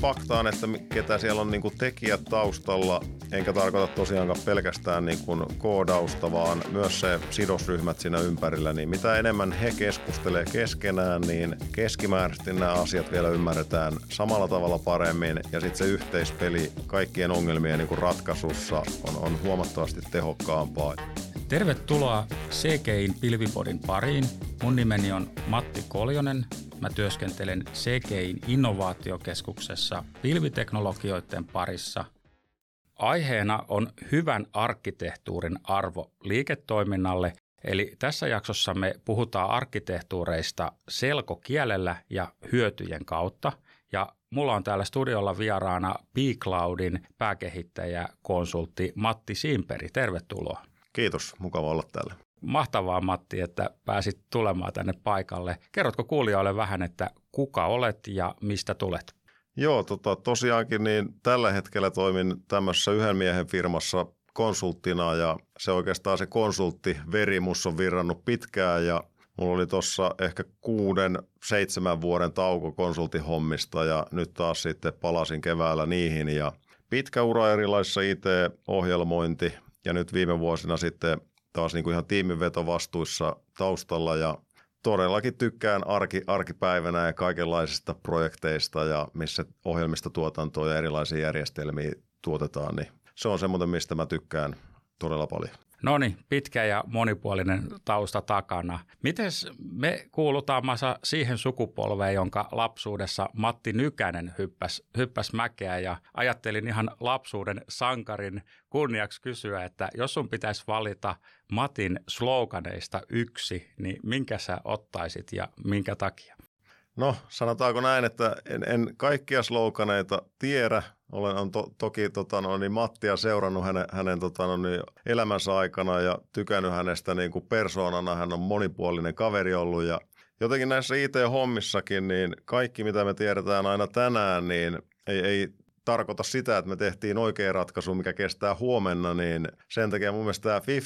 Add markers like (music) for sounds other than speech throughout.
faktaan, että ketä siellä on niin kuin tekijät taustalla, enkä tarkoita tosiaankaan pelkästään niin kuin koodausta, vaan myös se sidosryhmät siinä ympärillä, niin mitä enemmän he keskustelee keskenään, niin keskimääräisesti nämä asiat vielä ymmärretään samalla tavalla paremmin ja sitten se yhteispeli kaikkien ongelmien niin kuin ratkaisussa on, on huomattavasti tehokkaampaa. Tervetuloa CGIin Pilvipodin pariin. Mun nimeni on Matti Koljonen. Mä työskentelen CGIin innovaatiokeskuksessa pilviteknologioiden parissa. Aiheena on hyvän arkkitehtuurin arvo liiketoiminnalle, eli tässä jaksossa me puhutaan arkkitehtuureista selkokielellä ja hyötyjen kautta. Ja mulla on täällä studiolla vieraana B-Cloudin pääkehittäjä, konsultti Matti Simperi. Tervetuloa. Kiitos, mukava olla täällä. Mahtavaa Matti, että pääsit tulemaan tänne paikalle. Kerrotko kuulijoille vähän, että kuka olet ja mistä tulet? Joo, tota, tosiaankin niin tällä hetkellä toimin tämmöisessä yhden miehen firmassa konsulttina ja se oikeastaan se konsultti verimus on virrannut pitkään ja mulla oli tuossa ehkä kuuden, seitsemän vuoden tauko konsultihommista ja nyt taas sitten palasin keväällä niihin ja pitkä ura erilaisissa IT-ohjelmointi, ja nyt viime vuosina sitten taas niin kuin ihan tiiminvetovastuissa taustalla ja todellakin tykkään arki, arkipäivänä ja kaikenlaisista projekteista ja missä ohjelmistotuotantoa ja erilaisia järjestelmiä tuotetaan, niin se on semmoinen, mistä mä tykkään todella paljon. No niin, pitkä ja monipuolinen tausta takana. Miten me kuulutaan Masa siihen sukupolveen, jonka lapsuudessa Matti Nykänen hyppäs, hyppäs mäkeä ja ajattelin ihan lapsuuden sankarin kunniaksi kysyä, että jos sun pitäisi valita Matin sloganeista yksi, niin minkä sä ottaisit ja minkä takia? No sanotaanko näin, että en, en kaikkia sloganeita tiedä. Olen on to, toki tota, no, niin Mattia seurannut hänen, hänen tota, no, niin elämänsä aikana ja tykännyt hänestä niin kuin persoonana. Hän on monipuolinen kaveri ollut ja jotenkin näissä IT-hommissakin, niin kaikki mitä me tiedetään aina tänään, niin ei, ei tarkoita sitä, että me tehtiin oikea ratkaisu, mikä kestää huomenna, niin sen takia mun mielestä tämä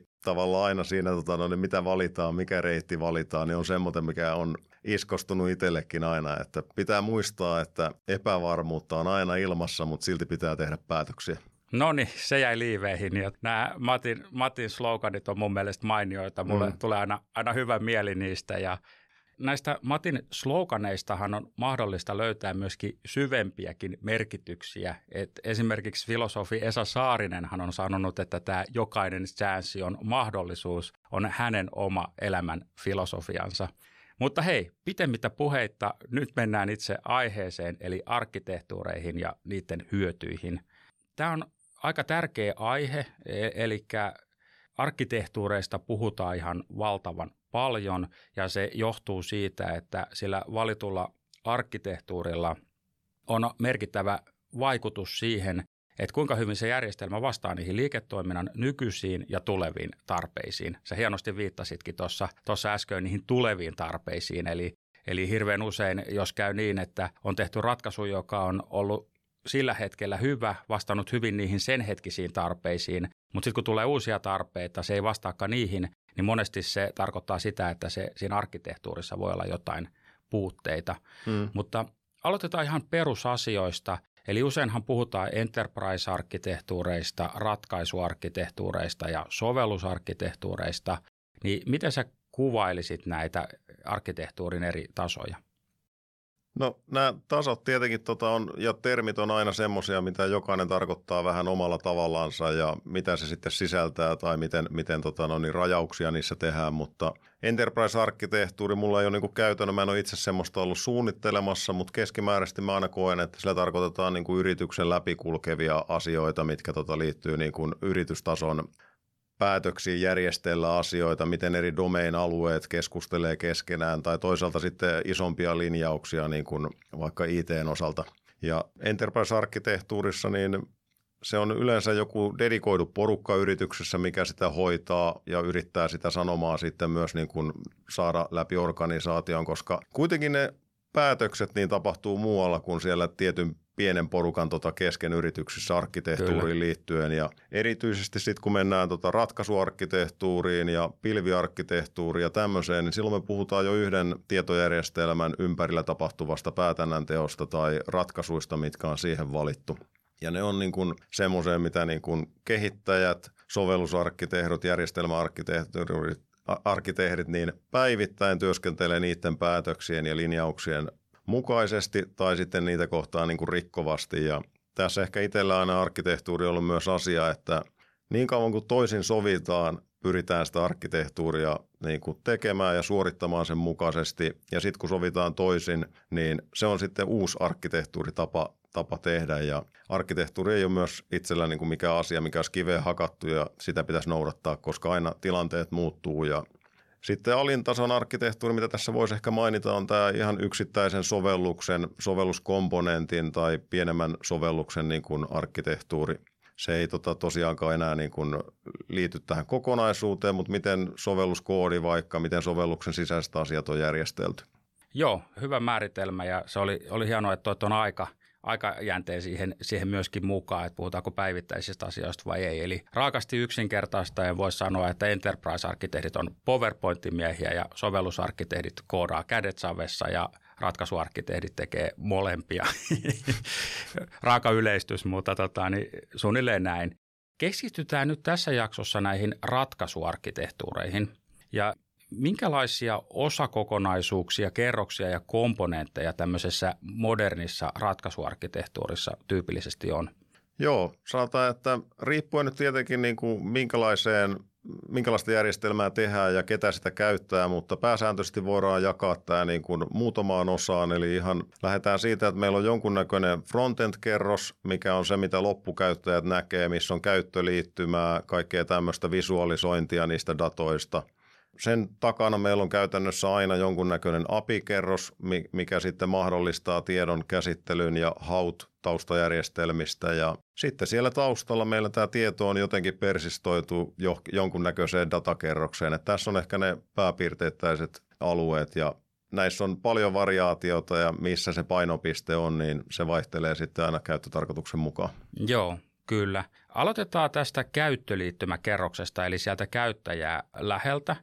50-60 tavallaan aina siinä, tota, no, niin mitä valitaan, mikä reitti valitaan, niin on semmoinen, mikä on iskostunut itsellekin aina, että pitää muistaa, että epävarmuutta on aina ilmassa, mutta silti pitää tehdä päätöksiä. No niin, se jäi liiveihin. Ja nämä Matin, Matin sloganit on mun mielestä mainioita. Mulle mm. tulee aina, aina hyvä mieli niistä ja näistä Matin sloganeistahan on mahdollista löytää myöskin syvempiäkin merkityksiä. Et esimerkiksi filosofi Esa Saarinenhan on sanonut, että tämä jokainen chanssi on mahdollisuus, on hänen oma elämän filosofiansa. Mutta hei, pitemmittä puheitta, nyt mennään itse aiheeseen, eli arkkitehtuureihin ja niiden hyötyihin. Tämä on aika tärkeä aihe, e- eli arkkitehtuureista puhutaan ihan valtavan paljon ja se johtuu siitä, että sillä valitulla arkkitehtuurilla on merkittävä vaikutus siihen, että kuinka hyvin se järjestelmä vastaa niihin liiketoiminnan nykyisiin ja tuleviin tarpeisiin. Se hienosti viittasitkin tuossa äsken niihin tuleviin tarpeisiin, eli, eli hirveän usein, jos käy niin, että on tehty ratkaisu, joka on ollut sillä hetkellä hyvä, vastannut hyvin niihin sen hetkisiin tarpeisiin, mutta sitten kun tulee uusia tarpeita, se ei vastaakaan niihin, niin monesti se tarkoittaa sitä, että se, siinä arkkitehtuurissa voi olla jotain puutteita. Mm. Mutta aloitetaan ihan perusasioista. Eli useinhan puhutaan enterprise-arkkitehtuureista, ratkaisuarkkitehtuureista ja sovellusarkkitehtuureista. Niin miten sä kuvailisit näitä arkkitehtuurin eri tasoja? No nämä tasot tietenkin tota on, ja termit on aina semmoisia, mitä jokainen tarkoittaa vähän omalla tavallaansa ja mitä se sitten sisältää tai miten, miten tota, no niin, rajauksia niissä tehdään, mutta enterprise-arkkitehtuuri mulla ei ole niin käytännön, mä en ole itse semmoista ollut suunnittelemassa, mutta keskimääräisesti mä aina koen, että sillä tarkoitetaan niin yrityksen läpikulkevia asioita, mitkä tota liittyy niin yritystason päätöksiin järjestellä asioita, miten eri domain-alueet keskustelee keskenään tai toisaalta sitten isompia linjauksia niin kuin vaikka ITn osalta. Ja enterprise-arkkitehtuurissa niin se on yleensä joku dedikoidu porukka yrityksessä, mikä sitä hoitaa ja yrittää sitä sanomaa sitten myös niin kuin saada läpi organisaation, koska kuitenkin ne päätökset niin tapahtuu muualla kuin siellä tietyn pienen porukan tota kesken yrityksissä arkkitehtuuriin Kyllä. liittyen. Ja erityisesti sitten kun mennään tota ratkaisuarkkitehtuuriin ja pilviarkkitehtuuriin ja tämmöiseen, niin silloin me puhutaan jo yhden tietojärjestelmän ympärillä tapahtuvasta päätännänteosta tai ratkaisuista, mitkä on siihen valittu. Ja ne on niin kuin semmoisia, mitä niin kuin kehittäjät, sovellusarkkitehdot, järjestelmäarkkitehdit, arkkitehdit, niin päivittäin työskentelee niiden päätöksien ja linjauksien mukaisesti tai sitten niitä kohtaa niin kuin rikkovasti. Ja tässä ehkä itsellä aina arkkitehtuuri on ollut myös asia, että niin kauan kuin toisin sovitaan, pyritään sitä arkkitehtuuria niin kuin tekemään ja suorittamaan sen mukaisesti. Ja sitten kun sovitaan toisin, niin se on sitten uusi arkkitehtuuritapa tapa tehdä. Ja arkkitehtuuri ei ole myös itsellä niin kuin mikään asia, mikä olisi kiveen hakattu ja sitä pitäisi noudattaa, koska aina tilanteet muuttuu ja sitten alintason arkkitehtuuri, mitä tässä voisi ehkä mainita, on tämä ihan yksittäisen sovelluksen, sovelluskomponentin tai pienemmän sovelluksen niin kuin arkkitehtuuri. Se ei tota tosiaankaan enää niin kuin liity tähän kokonaisuuteen, mutta miten sovelluskoodi vaikka, miten sovelluksen sisäiset asiat on järjestelty. Joo, hyvä määritelmä ja se oli, oli hienoa, että tuo on aika – aikajänteen siihen, siihen myöskin mukaan, että puhutaanko päivittäisistä asioista vai ei. Eli raakasti yksinkertaista ja voisi sanoa, että enterprise-arkkitehdit on PowerPoint-miehiä ja sovellusarkkitehdit koodaa kädet savessa ja ratkaisuarkkitehdit tekee molempia. (laughs) Raaka yleistys, mutta tota, niin suunnilleen näin. Keskitytään nyt tässä jaksossa näihin ratkaisuarkkitehtuureihin. Ja minkälaisia osakokonaisuuksia, kerroksia ja komponentteja tämmöisessä modernissa ratkaisuarkkitehtuurissa tyypillisesti on? Joo, sanotaan, että riippuen nyt tietenkin niin kuin minkälaiseen minkälaista järjestelmää tehdään ja ketä sitä käyttää, mutta pääsääntöisesti voidaan jakaa tämä niin kuin muutamaan osaan. Eli ihan lähdetään siitä, että meillä on jonkunnäköinen frontend-kerros, mikä on se, mitä loppukäyttäjät näkee, missä on käyttöliittymää, kaikkea tämmöistä visualisointia niistä datoista – sen takana meillä on käytännössä aina jonkunnäköinen API-kerros, mikä sitten mahdollistaa tiedon käsittelyn ja haut taustajärjestelmistä. Ja sitten siellä taustalla meillä tämä tieto on jotenkin persistoitu jo, jonkunnäköiseen datakerrokseen. Että tässä on ehkä ne pääpiirteittäiset alueet ja näissä on paljon variaatiota ja missä se painopiste on, niin se vaihtelee sitten aina käyttötarkoituksen mukaan. Joo, Kyllä. Aloitetaan tästä käyttöliittymäkerroksesta, eli sieltä käyttäjää läheltä.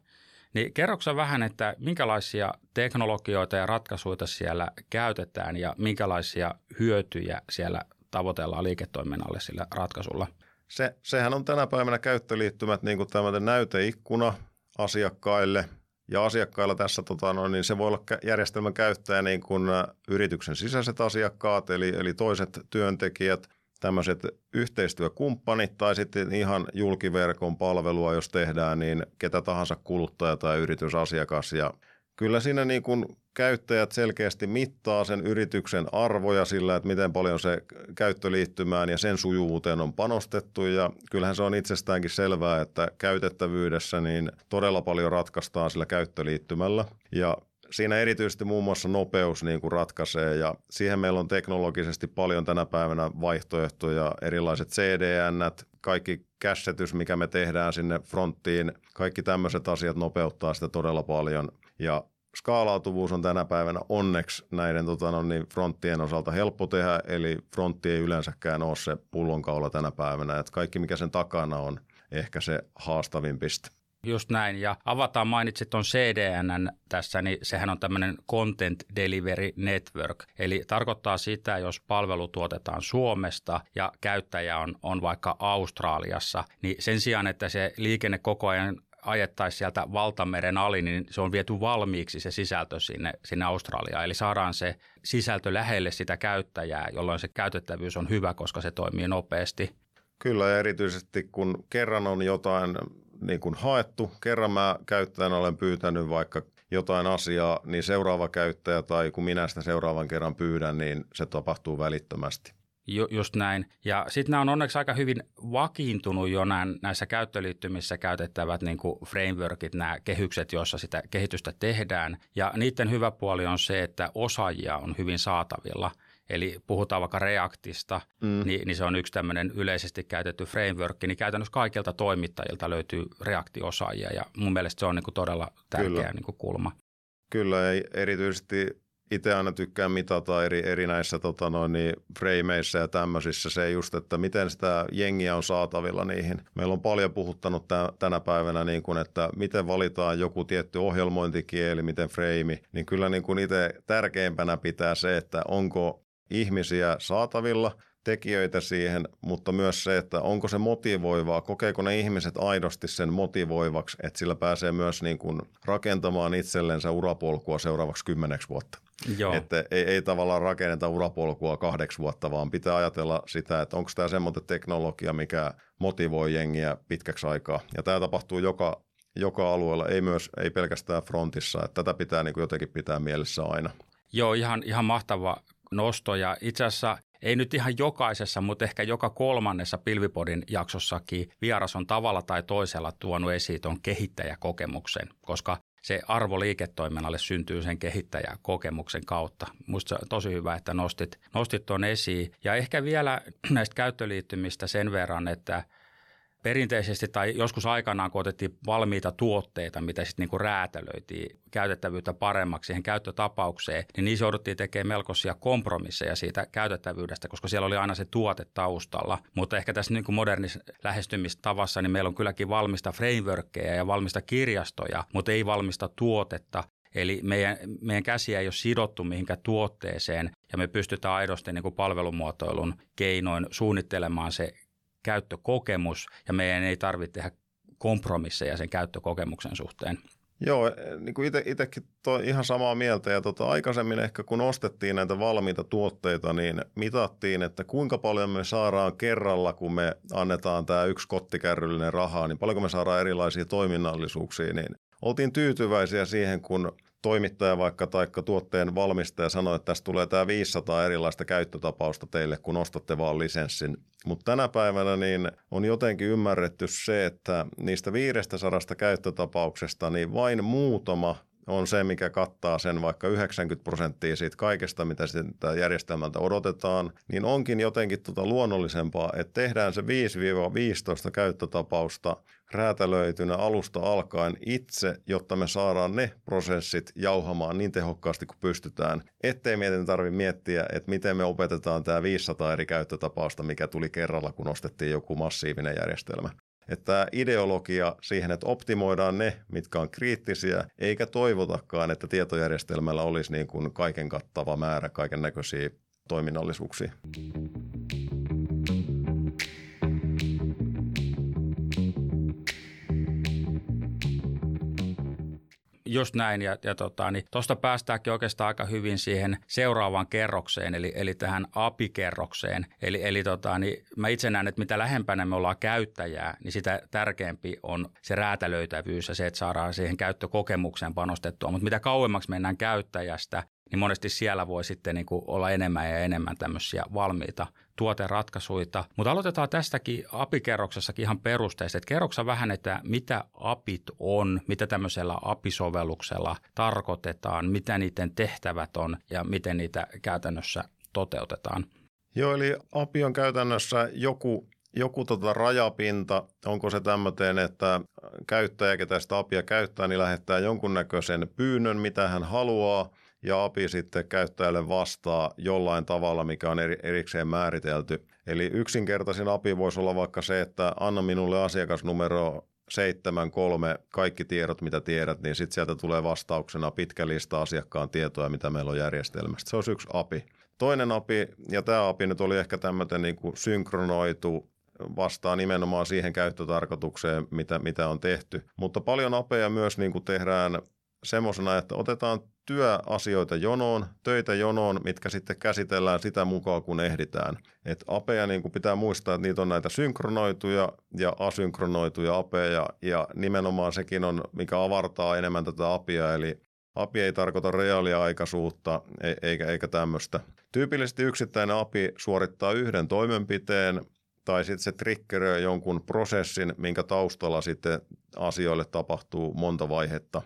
Niin kerroksä vähän, että minkälaisia teknologioita ja ratkaisuja siellä käytetään ja minkälaisia hyötyjä siellä tavoitellaan liiketoiminnalle sillä ratkaisulla? Se, sehän on tänä päivänä käyttöliittymät niin kuin tämmöinen näyteikkuna asiakkaille ja asiakkailla tässä tota, no, niin se voi olla järjestelmän käyttäjä niin kuin yrityksen sisäiset asiakkaat eli, eli toiset työntekijät tämmöiset yhteistyökumppanit tai sitten ihan julkiverkon palvelua, jos tehdään, niin ketä tahansa kuluttaja tai yritysasiakas. Ja kyllä siinä niin kuin käyttäjät selkeästi mittaa sen yrityksen arvoja sillä, että miten paljon se käyttöliittymään ja sen sujuvuuteen on panostettu. Ja kyllähän se on itsestäänkin selvää, että käytettävyydessä niin todella paljon ratkaistaan sillä käyttöliittymällä. Ja siinä erityisesti muun muassa nopeus niin kuin ratkaisee ja siihen meillä on teknologisesti paljon tänä päivänä vaihtoehtoja, erilaiset CDN, kaikki kässetys, mikä me tehdään sinne fronttiin, kaikki tämmöiset asiat nopeuttaa sitä todella paljon ja skaalautuvuus on tänä päivänä onneksi näiden tota, no, niin fronttien osalta helppo tehdä, eli frontti ei yleensäkään ole se pullonkaula tänä päivänä, että kaikki mikä sen takana on ehkä se haastavin piste. Just näin. Ja avataan mainitsit tuon CDN tässä, niin sehän on tämmöinen Content Delivery Network. Eli tarkoittaa sitä, jos palvelu tuotetaan Suomesta ja käyttäjä on, on vaikka Australiassa, niin sen sijaan, että se liikenne koko ajan ajettaisiin sieltä valtameren ali, niin se on viety valmiiksi se sisältö sinne, sinne Australiaan. Eli saadaan se sisältö lähelle sitä käyttäjää, jolloin se käytettävyys on hyvä, koska se toimii nopeasti. Kyllä, erityisesti kun kerran on jotain niin kuin haettu. Kerran mä käyttäjän olen pyytänyt vaikka jotain asiaa, niin seuraava käyttäjä tai kun minä sitä seuraavan kerran pyydän, niin se tapahtuu välittömästi. Ju, just näin. Ja sitten nämä on onneksi aika hyvin vakiintunut jo nämä, näissä käyttöliittymissä käytettävät niin kuin frameworkit, nämä kehykset, joissa sitä kehitystä tehdään. Ja niiden hyvä puoli on se, että osaajia on hyvin saatavilla – Eli puhutaan vaikka Reactista, mm. niin, niin se on yksi tämmöinen yleisesti käytetty framework, niin käytännössä kaikilta toimittajilta löytyy React-osaajia ja mun mielestä se on niin kuin todella tärkeä Kyllä. Niin kuin kulma. Kyllä, ja erityisesti itse aina tykkään mitata eri, eri näissä tota noin, niin frameissa ja tämmöisissä se just, että miten sitä jengiä on saatavilla niihin. Meillä on paljon puhuttanut t- tänä päivänä, niin kuin, että miten valitaan joku tietty ohjelmointikieli, miten frame, niin kyllä niin kuin itse tärkeimpänä pitää se, että onko ihmisiä saatavilla, tekijöitä siihen, mutta myös se, että onko se motivoivaa, kokeeko ne ihmiset aidosti sen motivoivaksi, että sillä pääsee myös niin kuin rakentamaan itsellensä urapolkua seuraavaksi kymmeneksi vuotta. Joo. Että ei, ei tavallaan rakenneta urapolkua kahdeksi vuotta, vaan pitää ajatella sitä, että onko tämä semmoinen teknologia, mikä motivoi jengiä pitkäksi aikaa. Ja tämä tapahtuu joka, joka alueella, ei myös ei pelkästään frontissa. Että tätä pitää niin kuin jotenkin pitää mielessä aina. Joo, ihan, ihan mahtava nosto ja itse asiassa ei nyt ihan jokaisessa, mutta ehkä joka kolmannessa Pilvipodin jaksossakin vieras on tavalla tai toisella tuonut esiin tuon kehittäjäkokemuksen, koska se arvo liiketoiminnalle syntyy sen kehittäjäkokemuksen kautta. Minusta tosi hyvä, että nostit, nostit tuon esiin. Ja ehkä vielä näistä käyttöliittymistä sen verran, että – perinteisesti tai joskus aikanaan, kun otettiin valmiita tuotteita, mitä sitten niin räätälöitiin käytettävyyttä paremmaksi siihen käyttötapaukseen, niin niissä jouduttiin tekemään melkoisia kompromisseja siitä käytettävyydestä, koska siellä oli aina se tuote taustalla. Mutta ehkä tässä niin kuin modernissa lähestymistavassa, niin meillä on kylläkin valmista frameworkkeja ja valmista kirjastoja, mutta ei valmista tuotetta, Eli meidän, meidän käsiä ei ole sidottu mihinkään tuotteeseen ja me pystytään aidosti niin kuin palvelumuotoilun keinoin suunnittelemaan se käyttökokemus ja meidän ei tarvitse tehdä kompromisseja sen käyttökokemuksen suhteen. Joo, niin kuin itsekin ihan samaa mieltä. Ja tota, aikaisemmin ehkä kun ostettiin näitä valmiita tuotteita, niin mitattiin, että kuinka paljon me saadaan kerralla, kun me annetaan tämä yksi kottikärryllinen rahaa, niin paljonko me saadaan erilaisia toiminnallisuuksia. Niin oltiin tyytyväisiä siihen, kun toimittaja vaikka tai tuotteen valmistaja sanoi, että tästä tulee tämä 500 erilaista käyttötapausta teille, kun ostatte vaan lisenssin. Mutta tänä päivänä niin on jotenkin ymmärretty se, että niistä 500 käyttötapauksesta niin vain muutama on se, mikä kattaa sen vaikka 90 prosenttia siitä kaikesta, mitä sitä järjestelmältä odotetaan, niin onkin jotenkin tuota luonnollisempaa, että tehdään se 5-15 käyttötapausta räätälöitynä alusta alkaen itse, jotta me saadaan ne prosessit jauhamaan niin tehokkaasti kuin pystytään, ettei meidän tarvitse miettiä, että miten me opetetaan tämä 500 eri käyttötapausta, mikä tuli kerralla, kun ostettiin joku massiivinen järjestelmä. Että ideologia siihen, että optimoidaan ne, mitkä on kriittisiä, eikä toivotakaan, että tietojärjestelmällä olisi niin kuin kaiken kattava määrä kaiken näköisiä toiminnallisuuksia. Just näin, ja, ja tota, niin päästäänkin oikeastaan aika hyvin siihen seuraavaan kerrokseen, eli, eli tähän API-kerrokseen. Eli, eli tota, niin mä itse näen, että mitä lähempänä me ollaan käyttäjää, niin sitä tärkeämpi on se räätälöitävyys ja se, että saadaan siihen käyttökokemukseen panostettua. Mutta mitä kauemmaksi mennään käyttäjästä, niin monesti siellä voi sitten niin kuin olla enemmän ja enemmän tämmöisiä valmiita tuoteratkaisuita. Mutta aloitetaan tästäkin API-kerroksessakin ihan perusteista. Kerroksa vähän, että mitä APIt on, mitä tämmöisellä API-sovelluksella tarkoitetaan, mitä niiden tehtävät on ja miten niitä käytännössä toteutetaan. Joo, eli API on käytännössä joku joku tota rajapinta, onko se tämmöinen, että käyttäjä, ketä sitä APIa käyttää, niin lähettää jonkunnäköisen pyynnön, mitä hän haluaa – ja API sitten käyttäjälle vastaa jollain tavalla, mikä on erikseen määritelty. Eli yksinkertaisin API voisi olla vaikka se, että anna minulle asiakasnumero 73 kaikki tiedot, mitä tiedät, niin sitten sieltä tulee vastauksena pitkä lista asiakkaan tietoja, mitä meillä on järjestelmästä. Se olisi yksi API. Toinen API, ja tämä API nyt oli ehkä tämmöinen niin kuin synkronoitu, vastaa nimenomaan siihen käyttötarkoitukseen, mitä, mitä on tehty. Mutta paljon apeja myös niin kuin tehdään semmoisena, että otetaan työasioita jonoon, töitä jonoon, mitkä sitten käsitellään sitä mukaan, kun ehditään. Et apeja niin kuin pitää muistaa, että niitä on näitä synkronoituja ja asynkronoituja apeja, ja nimenomaan sekin on, mikä avartaa enemmän tätä apia, eli API ei tarkoita reaaliaikaisuutta e-, eikä, eikä tämmöistä. Tyypillisesti yksittäinen API suorittaa yhden toimenpiteen tai sitten se triggeröi jonkun prosessin, minkä taustalla sitten asioille tapahtuu monta vaihetta.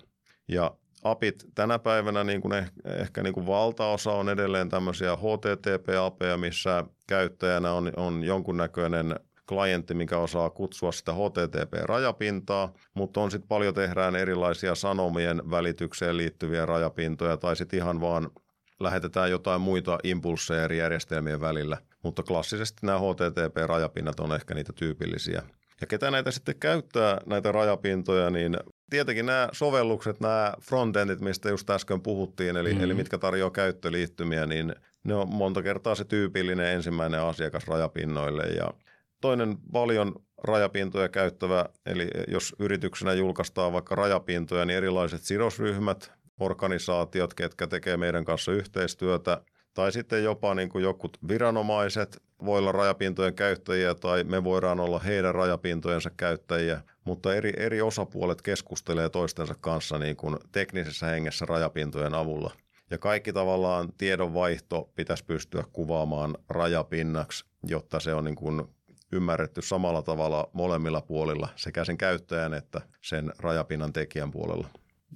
Ja apit tänä päivänä niin kuin ehkä, ehkä niin kuin valtaosa on edelleen tämmöisiä HTTP-apeja, missä käyttäjänä on, on jonkunnäköinen klientti, mikä osaa kutsua sitä HTTP-rajapintaa, mutta on sitten paljon tehdään erilaisia sanomien välitykseen liittyviä rajapintoja tai sitten ihan vaan lähetetään jotain muita impulseja eri järjestelmien välillä. Mutta klassisesti nämä HTTP-rajapinnat on ehkä niitä tyypillisiä. Ja ketä näitä sitten käyttää, näitä rajapintoja, niin tietenkin nämä sovellukset, nämä frontendit, mistä just äsken puhuttiin, eli, mm-hmm. eli mitkä tarjoaa käyttöliittymiä, niin ne on monta kertaa se tyypillinen ensimmäinen asiakas rajapinnoille. Ja toinen paljon rajapintoja käyttävä, eli jos yrityksenä julkaistaan vaikka rajapintoja, niin erilaiset sidosryhmät, organisaatiot, ketkä tekee meidän kanssa yhteistyötä, tai sitten jopa niin kuin jokut viranomaiset voi olla rajapintojen käyttäjiä tai me voidaan olla heidän rajapintojensa käyttäjiä, mutta eri, eri osapuolet keskustelee toistensa kanssa niin kuin teknisessä hengessä rajapintojen avulla. Ja kaikki tavallaan tiedonvaihto pitäisi pystyä kuvaamaan rajapinnaksi, jotta se on niin kuin ymmärretty samalla tavalla molemmilla puolilla, sekä sen käyttäjän että sen rajapinnan tekijän puolella.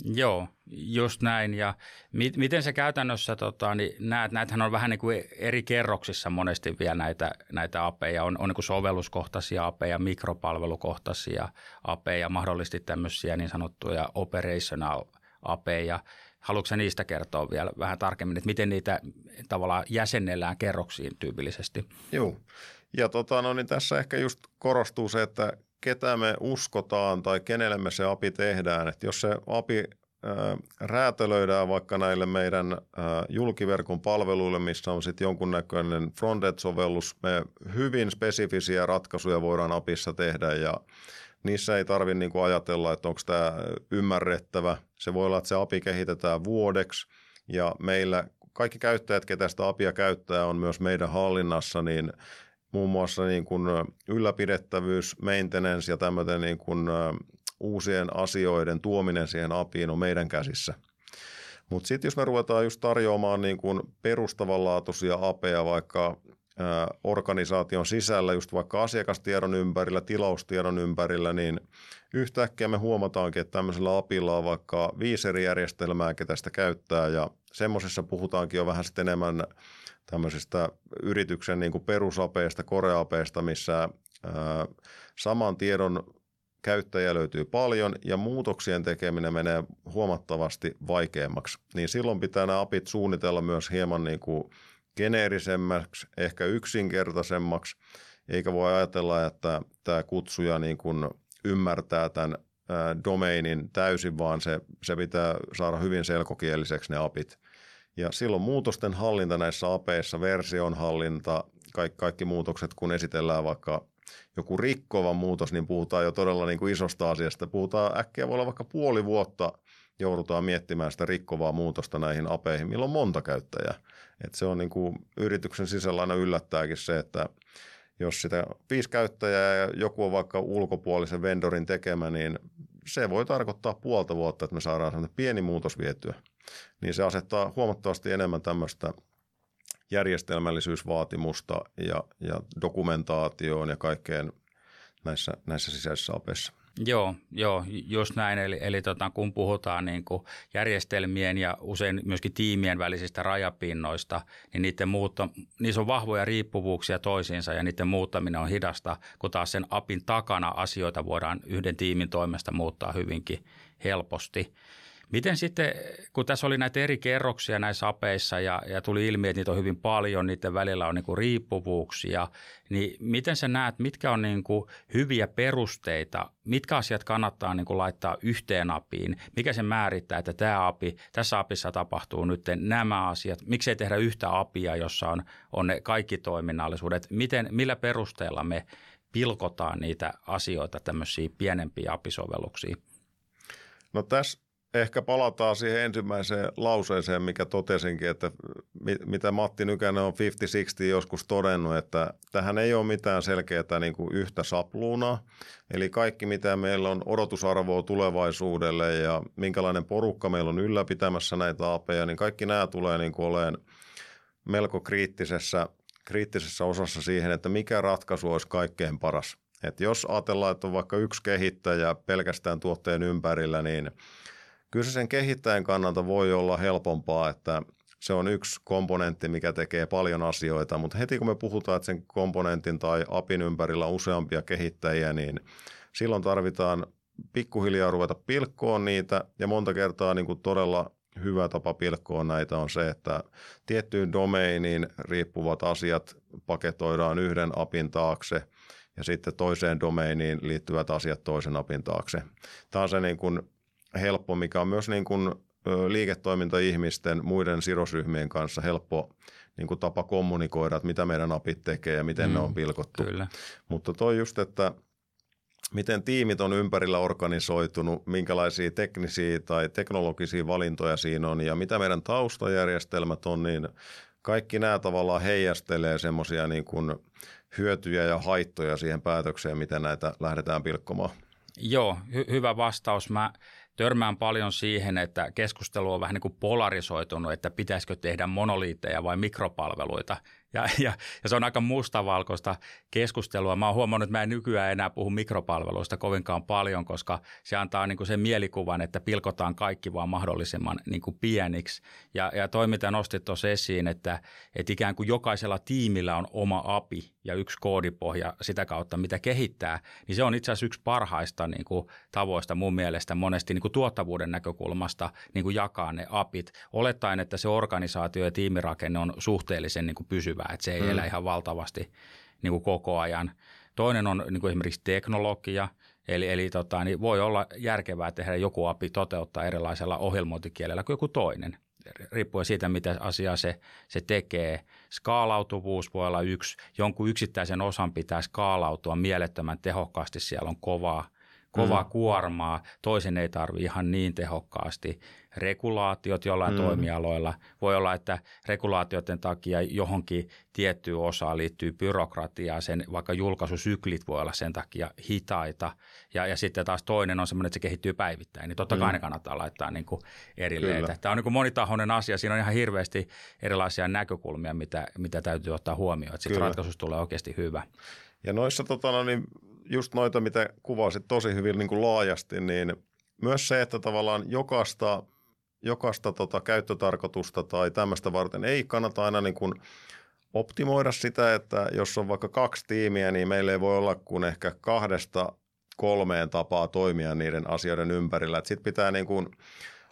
Joo, just näin. Ja mi- miten se käytännössä, tota, niin näet, näethän on vähän niin kuin eri kerroksissa monesti vielä näitä, näitä apeja. On, on niin kuin sovelluskohtaisia apeja, mikropalvelukohtaisia apeja, mahdollisesti tämmöisiä niin sanottuja operational apeja. Haluatko niistä kertoa vielä vähän tarkemmin, että miten niitä tavallaan jäsennellään kerroksiin tyypillisesti? Joo, ja tota, no, niin tässä ehkä just korostuu se, että ketä me uskotaan tai kenelle me se API tehdään. Että jos se API räätälöidään vaikka näille meidän julkiverkon palveluille, missä on sitten jonkunnäköinen frontend-sovellus, me hyvin spesifisiä ratkaisuja voidaan APIssa tehdä ja niissä ei tarvitse niinku ajatella, että onko tämä ymmärrettävä. Se voi olla, että se API kehitetään vuodeksi ja meillä kaikki käyttäjät, ketä sitä APIa käyttää, on myös meidän hallinnassa, niin muun muassa niin kuin ylläpidettävyys, maintenance ja tämmöinen niin kuin uusien asioiden tuominen siihen apiin on meidän käsissä. Mutta sitten jos me ruvetaan just tarjoamaan niin kuin perustavanlaatuisia apeja vaikka organisaation sisällä, just vaikka asiakastiedon ympärillä, tilaustiedon ympärillä, niin yhtäkkiä me huomataankin, että tämmöisellä apilla on vaikka viisi eri järjestelmää, ketä sitä käyttää, ja semmoisessa puhutaankin jo vähän sitten enemmän tämmöisistä yrityksen niin kuin perusapeista, koreapeista, missä ää, saman tiedon käyttäjä löytyy paljon ja muutoksien tekeminen menee huomattavasti vaikeammaksi. Niin silloin pitää nämä apit suunnitella myös hieman niin kuin geneerisemmäksi, ehkä yksinkertaisemmaksi, eikä voi ajatella, että tämä kutsuja niin kuin ymmärtää tämän domainin täysin, vaan se, se pitää saada hyvin selkokieliseksi ne apit. Ja silloin muutosten hallinta näissä apeissa, version hallinta, kaikki, kaikki muutokset, kun esitellään vaikka joku rikkova muutos, niin puhutaan jo todella niin kuin isosta asiasta. Puhutaan äkkiä, voi olla vaikka puoli vuotta joudutaan miettimään sitä rikkovaa muutosta näihin apeihin, milloin on monta käyttäjää. Et se on niin kuin yrityksen sisällä aina yllättääkin se, että jos sitä viisi käyttäjää ja joku on vaikka ulkopuolisen vendorin tekemä, niin se voi tarkoittaa puolta vuotta, että me saadaan pieni muutos vietyä niin se asettaa huomattavasti enemmän tämmöistä järjestelmällisyysvaatimusta ja, ja dokumentaatioon ja kaikkeen näissä, näissä sisäisissä apeissa. Joo, joo, just näin. Eli, eli tota, kun puhutaan niin kuin järjestelmien ja usein myöskin tiimien välisistä rajapinnoista, niin niiden muutto, niissä on vahvoja riippuvuuksia toisiinsa ja niiden muuttaminen on hidasta, kun taas sen apin takana asioita voidaan yhden tiimin toimesta muuttaa hyvinkin helposti. Miten sitten, kun tässä oli näitä eri kerroksia näissä apeissa ja, ja tuli ilmi, että niitä on hyvin paljon, niiden välillä on niin kuin riippuvuuksia, niin miten sä näet, mitkä on niin kuin hyviä perusteita, mitkä asiat kannattaa niin kuin laittaa yhteen apiin, mikä se määrittää, että tämä api, tässä apissa tapahtuu nyt nämä asiat, miksei tehdä yhtä apia, jossa on, on ne kaikki toiminnallisuudet, miten, millä perusteella me pilkotaan niitä asioita tämmöisiä pienempiä apisovelluksia? No tässä ehkä palataan siihen ensimmäiseen lauseeseen, mikä totesinkin, että mitä Matti Nykänen on 50-60 joskus todennut, että tähän ei ole mitään selkeää niin kuin yhtä sapluunaa. Eli kaikki, mitä meillä on odotusarvoa tulevaisuudelle ja minkälainen porukka meillä on ylläpitämässä näitä apeja, niin kaikki nämä tulee niin kuin olemaan melko kriittisessä, kriittisessä osassa siihen, että mikä ratkaisu olisi kaikkein paras. Et jos ajatellaan, että on vaikka yksi kehittäjä pelkästään tuotteen ympärillä, niin – kyllä se sen kehittäjän kannalta voi olla helpompaa, että se on yksi komponentti, mikä tekee paljon asioita, mutta heti kun me puhutaan, että sen komponentin tai apin ympärillä on useampia kehittäjiä, niin silloin tarvitaan pikkuhiljaa ruveta pilkkoon niitä ja monta kertaa niin kuin todella hyvä tapa pilkkoa näitä on se, että tiettyyn domeiniin riippuvat asiat paketoidaan yhden apin taakse ja sitten toiseen domeiniin liittyvät asiat toisen apin taakse. Tämä on se niin kuin helppo, mikä on myös niin kuin liiketoiminta-ihmisten muiden sidosryhmien kanssa helppo niin kuin tapa kommunikoida, että mitä meidän apit tekee ja miten mm, ne on pilkottu. Kyllä. Mutta toi just, että miten tiimit on ympärillä organisoitunut, minkälaisia teknisiä tai teknologisia valintoja siinä on ja mitä meidän taustajärjestelmät on, niin kaikki nämä tavallaan heijastelee semmoisia niin kuin hyötyjä ja haittoja siihen päätökseen, miten näitä lähdetään pilkkomaan. Joo, hy- hyvä vastaus. Mä törmään paljon siihen, että keskustelu on vähän niin kuin polarisoitunut, että pitäisikö tehdä monoliitteja vai mikropalveluita. Ja, ja, ja se on aika mustavalkoista keskustelua. Mä oon huomannut, että mä en nykyään enää puhu mikropalveluista kovinkaan paljon, koska se antaa niin kuin sen mielikuvan, että pilkotaan kaikki vaan mahdollisimman niin kuin pieniksi. Ja, ja toi, mitä nostit tuossa esiin, että, että ikään kuin jokaisella tiimillä on oma API ja yksi koodipohja sitä kautta, mitä kehittää, niin se on itse asiassa yksi parhaista niin kuin tavoista mun mielestä monesti niin kuin tuottavuuden näkökulmasta niin kuin jakaa ne APIt, olettaen, että se organisaatio ja tiimirakenne on suhteellisen niin kuin pysyvä hyvä, että se ei mm. elä ihan valtavasti niin kuin koko ajan. Toinen on niin kuin esimerkiksi teknologia, eli, eli tota, niin voi olla järkevää tehdä joku api toteuttaa erilaisella ohjelmointikielellä kuin joku toinen riippuen siitä, mitä asiaa se, se tekee. Skaalautuvuus voi olla yksi. Jonkun yksittäisen osan pitää skaalautua mielettömän tehokkaasti. Siellä on kovaa, kovaa mm. kuormaa. Toisen ei tarvi ihan niin tehokkaasti regulaatiot jollain mm. toimialoilla. Voi olla, että regulaatioiden takia johonkin tiettyyn osaan liittyy byrokratiaa, sen vaikka julkaisusyklit voi olla sen takia hitaita. Ja, ja sitten taas toinen on semmoinen, että se kehittyy päivittäin, niin totta kai mm. ne kannattaa laittaa niin kuin erilleen. Tämä on niin kuin monitahoinen asia, siinä on ihan hirveästi erilaisia näkökulmia, mitä, mitä täytyy ottaa huomioon, että sitten ratkaisusta tulee oikeasti hyvä. Ja noissa tota, no niin, just noita, mitä kuvasit tosi hyvin niin kuin laajasti, niin myös se, että tavallaan jokaista jokaista tota käyttötarkoitusta tai tämmöistä varten ei kannata aina niin kuin optimoida sitä, että jos on vaikka kaksi tiimiä, niin meillä ei voi olla kuin ehkä kahdesta kolmeen tapaa toimia niiden asioiden ympärillä. Sitten pitää niin kuin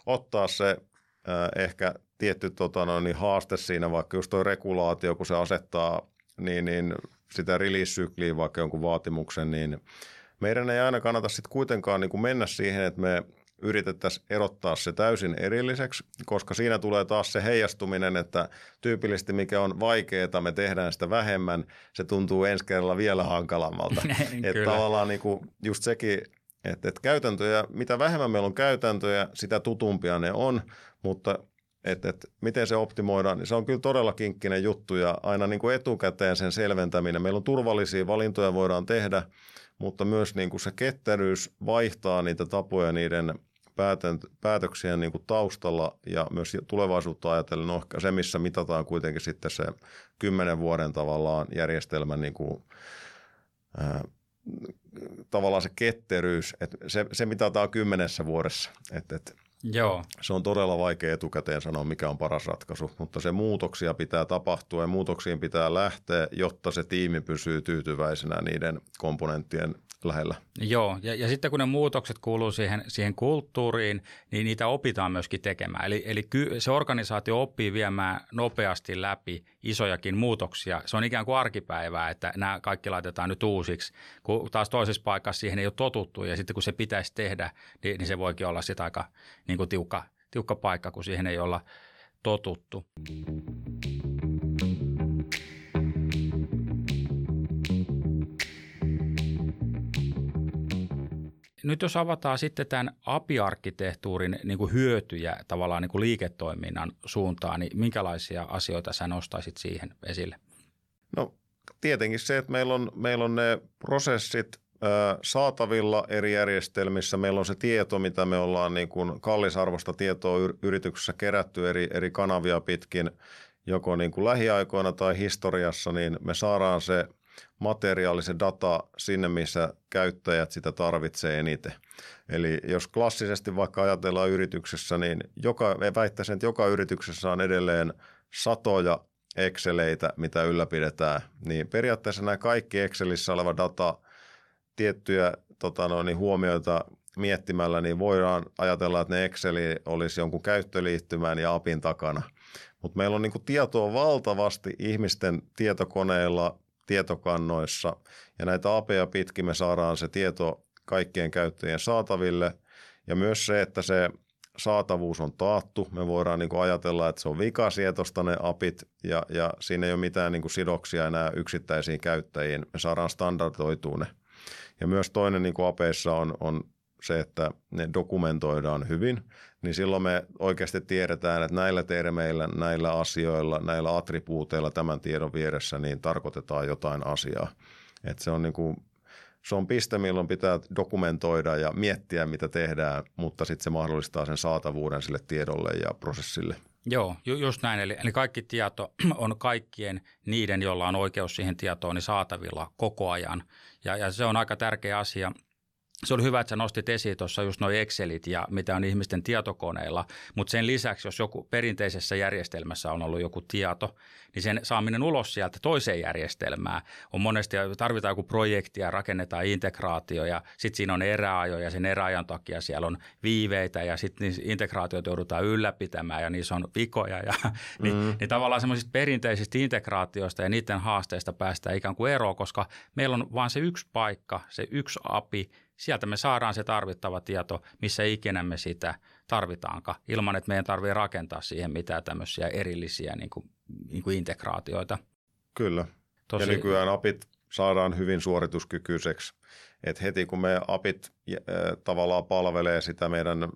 ottaa se äh, ehkä tietty tota, no, niin haaste siinä, vaikka just tuo regulaatio, kun se asettaa niin, niin sitä release-sykliä vaikka jonkun vaatimuksen, niin meidän ei aina kannata sitten kuitenkaan niin kuin mennä siihen, että me yritettäisiin erottaa se täysin erilliseksi, koska siinä tulee taas se heijastuminen, että tyypillisesti mikä on vaikeaa, me tehdään sitä vähemmän, se tuntuu ensi kerralla vielä hankalammalta. (laughs) että tavallaan niin kuin just sekin, että, että käytäntöjä, mitä vähemmän meillä on käytäntöjä, sitä tutumpia ne on, mutta että, että miten se optimoidaan, niin se on kyllä todella kinkkinen juttu ja aina niin kuin etukäteen sen selventäminen. Meillä on turvallisia valintoja voidaan tehdä, mutta myös niin kuin se ketteryys vaihtaa niitä tapoja niiden päätöksiä niin kuin taustalla ja myös tulevaisuutta ajatellen no, se, missä mitataan kuitenkin sitten se kymmenen vuoden tavallaan järjestelmän niin kuin, ää, tavallaan se ketteryys, että se, se mitataan kymmenessä vuodessa, että, että Joo. Se on todella vaikea etukäteen sanoa, mikä on paras ratkaisu, mutta se muutoksia pitää tapahtua ja muutoksiin pitää lähteä, jotta se tiimi pysyy tyytyväisenä niiden komponenttien lähellä. Joo, ja, ja sitten kun ne muutokset kuuluu siihen, siihen kulttuuriin, niin niitä opitaan myöskin tekemään. Eli, eli ky, se organisaatio oppii viemään nopeasti läpi isojakin muutoksia. Se on ikään kuin arkipäivää, että nämä kaikki laitetaan nyt uusiksi, kun taas toisessa paikassa siihen ei ole totuttu, ja sitten kun se pitäisi tehdä, niin, niin se voikin olla sitten aika niin kuin tiukka, tiukka paikka, kun siihen ei olla totuttu. Nyt jos avataan sitten tämän API-arkkitehtuurin niin kuin hyötyjä tavallaan niin kuin liiketoiminnan suuntaan, niin minkälaisia asioita sä nostaisit siihen esille? No tietenkin se, että meillä on, meillä on ne prosessit saatavilla eri järjestelmissä. Meillä on se tieto, mitä me ollaan niin kuin kallisarvosta tietoa yrityksessä kerätty eri, eri kanavia pitkin, joko niin kuin lähiaikoina tai historiassa, niin me saadaan se materiaali, se data sinne, missä käyttäjät sitä tarvitsee eniten. Eli jos klassisesti vaikka ajatellaan yrityksessä, niin joka, väittäisin, että joka yrityksessä on edelleen satoja Exceleitä, mitä ylläpidetään, niin periaatteessa nämä kaikki Excelissä oleva data, tiettyjä tota noin, niin huomioita miettimällä, niin voidaan ajatella, että ne Exceli olisi jonkun käyttöliittymän ja apin takana. Mutta meillä on niin tietoa valtavasti ihmisten tietokoneilla, tietokannoissa ja näitä apeja pitkin me saadaan se tieto kaikkien käyttäjien saataville ja myös se, että se saatavuus on taattu. Me voidaan niin ajatella, että se on vikasietosta ne apit ja, ja siinä ei ole mitään niin sidoksia enää yksittäisiin käyttäjiin. Me saadaan standardoitua ne. Ja myös toinen niin apeissa on, on se, että ne dokumentoidaan hyvin, niin silloin me oikeasti tiedetään, että näillä termeillä, näillä asioilla, näillä attribuuteilla tämän tiedon vieressä niin tarkoitetaan jotain asiaa. Että se on niin kuin se on piste, milloin pitää dokumentoida ja miettiä, mitä tehdään, mutta sitten se mahdollistaa sen saatavuuden sille tiedolle ja prosessille. Joo, ju- just näin. Eli, eli kaikki tieto (clears throat) on kaikkien niiden, joilla on oikeus siihen tietoon, niin saatavilla koko ajan. Ja, ja se on aika tärkeä asia – se oli hyvä, että sä nostit esiin tuossa just nuo Excelit ja mitä on ihmisten tietokoneilla, mutta sen lisäksi, jos joku perinteisessä järjestelmässä on ollut joku tieto, niin sen saaminen ulos sieltä toiseen järjestelmään on monesti, tarvitaan joku projekti ja rakennetaan integraatio ja sitten siinä on eräajo ja sen eräajan takia siellä on viiveitä ja sitten niin integraatiot joudutaan ylläpitämään ja niissä on vikoja ja (laughs) niin, mm. niin tavallaan semmoisista perinteisistä integraatioista ja niiden haasteista päästään ikään kuin eroon, koska meillä on vain se yksi paikka, se yksi API, sieltä me saadaan se tarvittava tieto, missä ikinä me sitä tarvitaankaan, ilman että meidän tarvitsee rakentaa siihen mitään tämmöisiä erillisiä niin kuin, niin kuin integraatioita. Kyllä. Tosi... Ja nykyään apit saadaan hyvin suorituskykyiseksi. Et heti kun me apit tavallaan palvelee sitä meidän,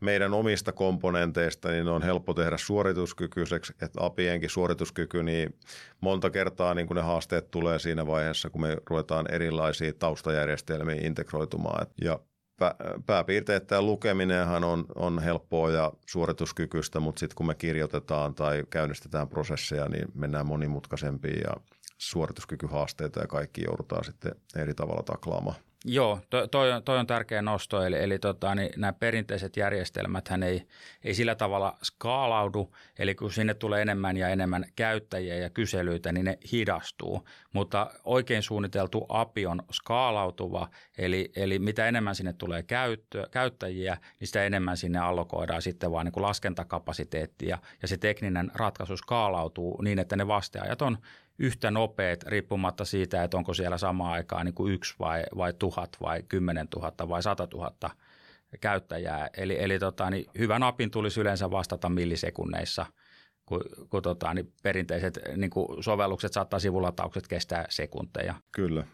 meidän omista komponenteista, niin on helppo tehdä suorituskykyiseksi. Että apienkin suorituskyky, niin monta kertaa niin kun ne haasteet tulee siinä vaiheessa, kun me ruvetaan erilaisia taustajärjestelmiä integroitumaan. Ja pääpiirteittäin lukeminenhan on, on helppoa ja suorituskykyistä, mutta sitten kun me kirjoitetaan tai käynnistetään prosesseja, niin mennään monimutkaisempiin ja suorituskykyhaasteita ja kaikki joudutaan sitten eri tavalla taklaamaan. Joo, toi, toi, on, toi on tärkeä nosto, eli, eli tota, niin nämä perinteiset järjestelmät hän ei, ei sillä tavalla skaalaudu, eli kun sinne tulee enemmän ja enemmän käyttäjiä ja kyselyitä, niin ne hidastuu, mutta oikein suunniteltu API on skaalautuva, eli, eli mitä enemmän sinne tulee käyttö, käyttäjiä, niin sitä enemmän sinne allokoidaan sitten vaan niin kuin laskentakapasiteettia, ja se tekninen ratkaisu skaalautuu niin, että ne vasteajat on yhtä nopeat riippumatta siitä, että onko siellä samaan aikaan niin kuin yksi vai, vai tuhat vai kymmenen tuhatta vai sata tuhatta käyttäjää. Eli, eli tota, niin hyvän apin tulisi yleensä vastata millisekunneissa, kun, kun tota, niin perinteiset niin kuin sovellukset saattaa sivulataukset kestää sekunteja. Kyllä.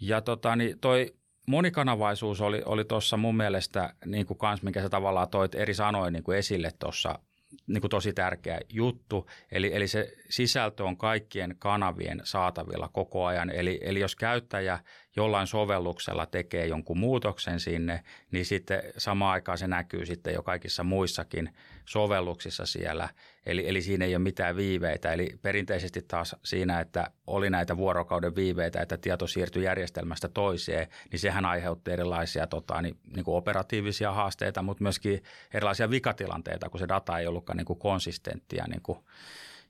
Ja tota, niin toi monikanavaisuus oli, oli tuossa mun mielestä, niin kuin kans, minkä sä tavallaan toit eri sanoin niin kuin esille tuossa niin kuin tosi tärkeä juttu. Eli, eli se sisältö on kaikkien kanavien saatavilla koko ajan. Eli, eli jos käyttäjä jollain sovelluksella tekee jonkun muutoksen sinne, niin sitten samaan aikaan se näkyy sitten jo kaikissa muissakin sovelluksissa siellä. Eli, eli siinä ei ole mitään viiveitä. Eli perinteisesti taas siinä, että oli näitä vuorokauden viiveitä, että tieto siirtyi järjestelmästä toiseen, niin sehän aiheutti erilaisia tota, niin, niin kuin operatiivisia haasteita, mutta myöskin erilaisia vikatilanteita, kun se data ei ollutkaan niin kuin konsistenttia niin kuin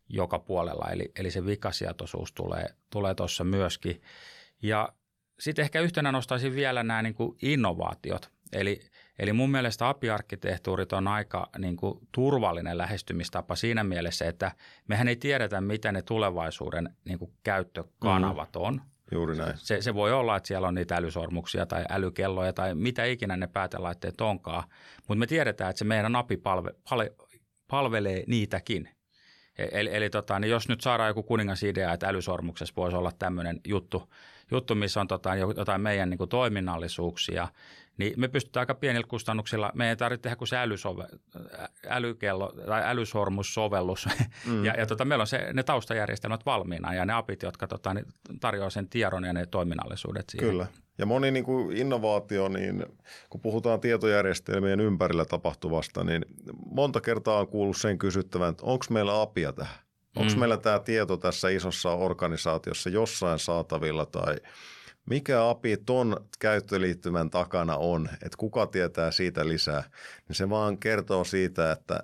joka puolella. Eli, eli se vikasietoisuus tulee, tulee tuossa myöskin. Ja sitten ehkä yhtenä nostaisin vielä nämä niin kuin innovaatiot. Eli, eli mun mielestä API-arkkitehtuurit on aika niin kuin turvallinen lähestymistapa siinä mielessä, että mehän ei tiedetä, mitä ne tulevaisuuden niin kuin käyttökanavat mm. on. Juuri näin. Se, se voi olla, että siellä on niitä älysormuksia tai älykelloja tai mitä ikinä ne päätelaitteet onkaan, mutta me tiedetään, että se meidän API palve, palve, palvelee niitäkin. E, eli, eli tota, niin jos nyt saadaan joku kuningasidea, että älysormuksessa voisi olla tämmöinen juttu, juttu, missä on tota, jotain meidän niin kuin toiminnallisuuksia, niin me pystytään aika pienillä kustannuksilla, me ei tarvitse tehdä kuin se älysove, älykello tai älysormussovellus. Mm. ja, ja tota, meillä on se, ne taustajärjestelmät valmiina ja ne apit, jotka tota, niin tarjoaa sen tiedon ja ne toiminnallisuudet siihen. Kyllä. Ja moni niin kuin innovaatio, niin kun puhutaan tietojärjestelmien ympärillä tapahtuvasta, niin monta kertaa on kuullut sen kysyttävän, että onko meillä apia tähän? Onko mm. meillä tämä tieto tässä isossa organisaatiossa jossain saatavilla tai mikä API ton käyttöliittymän takana on, että kuka tietää siitä lisää, niin se vaan kertoo siitä, että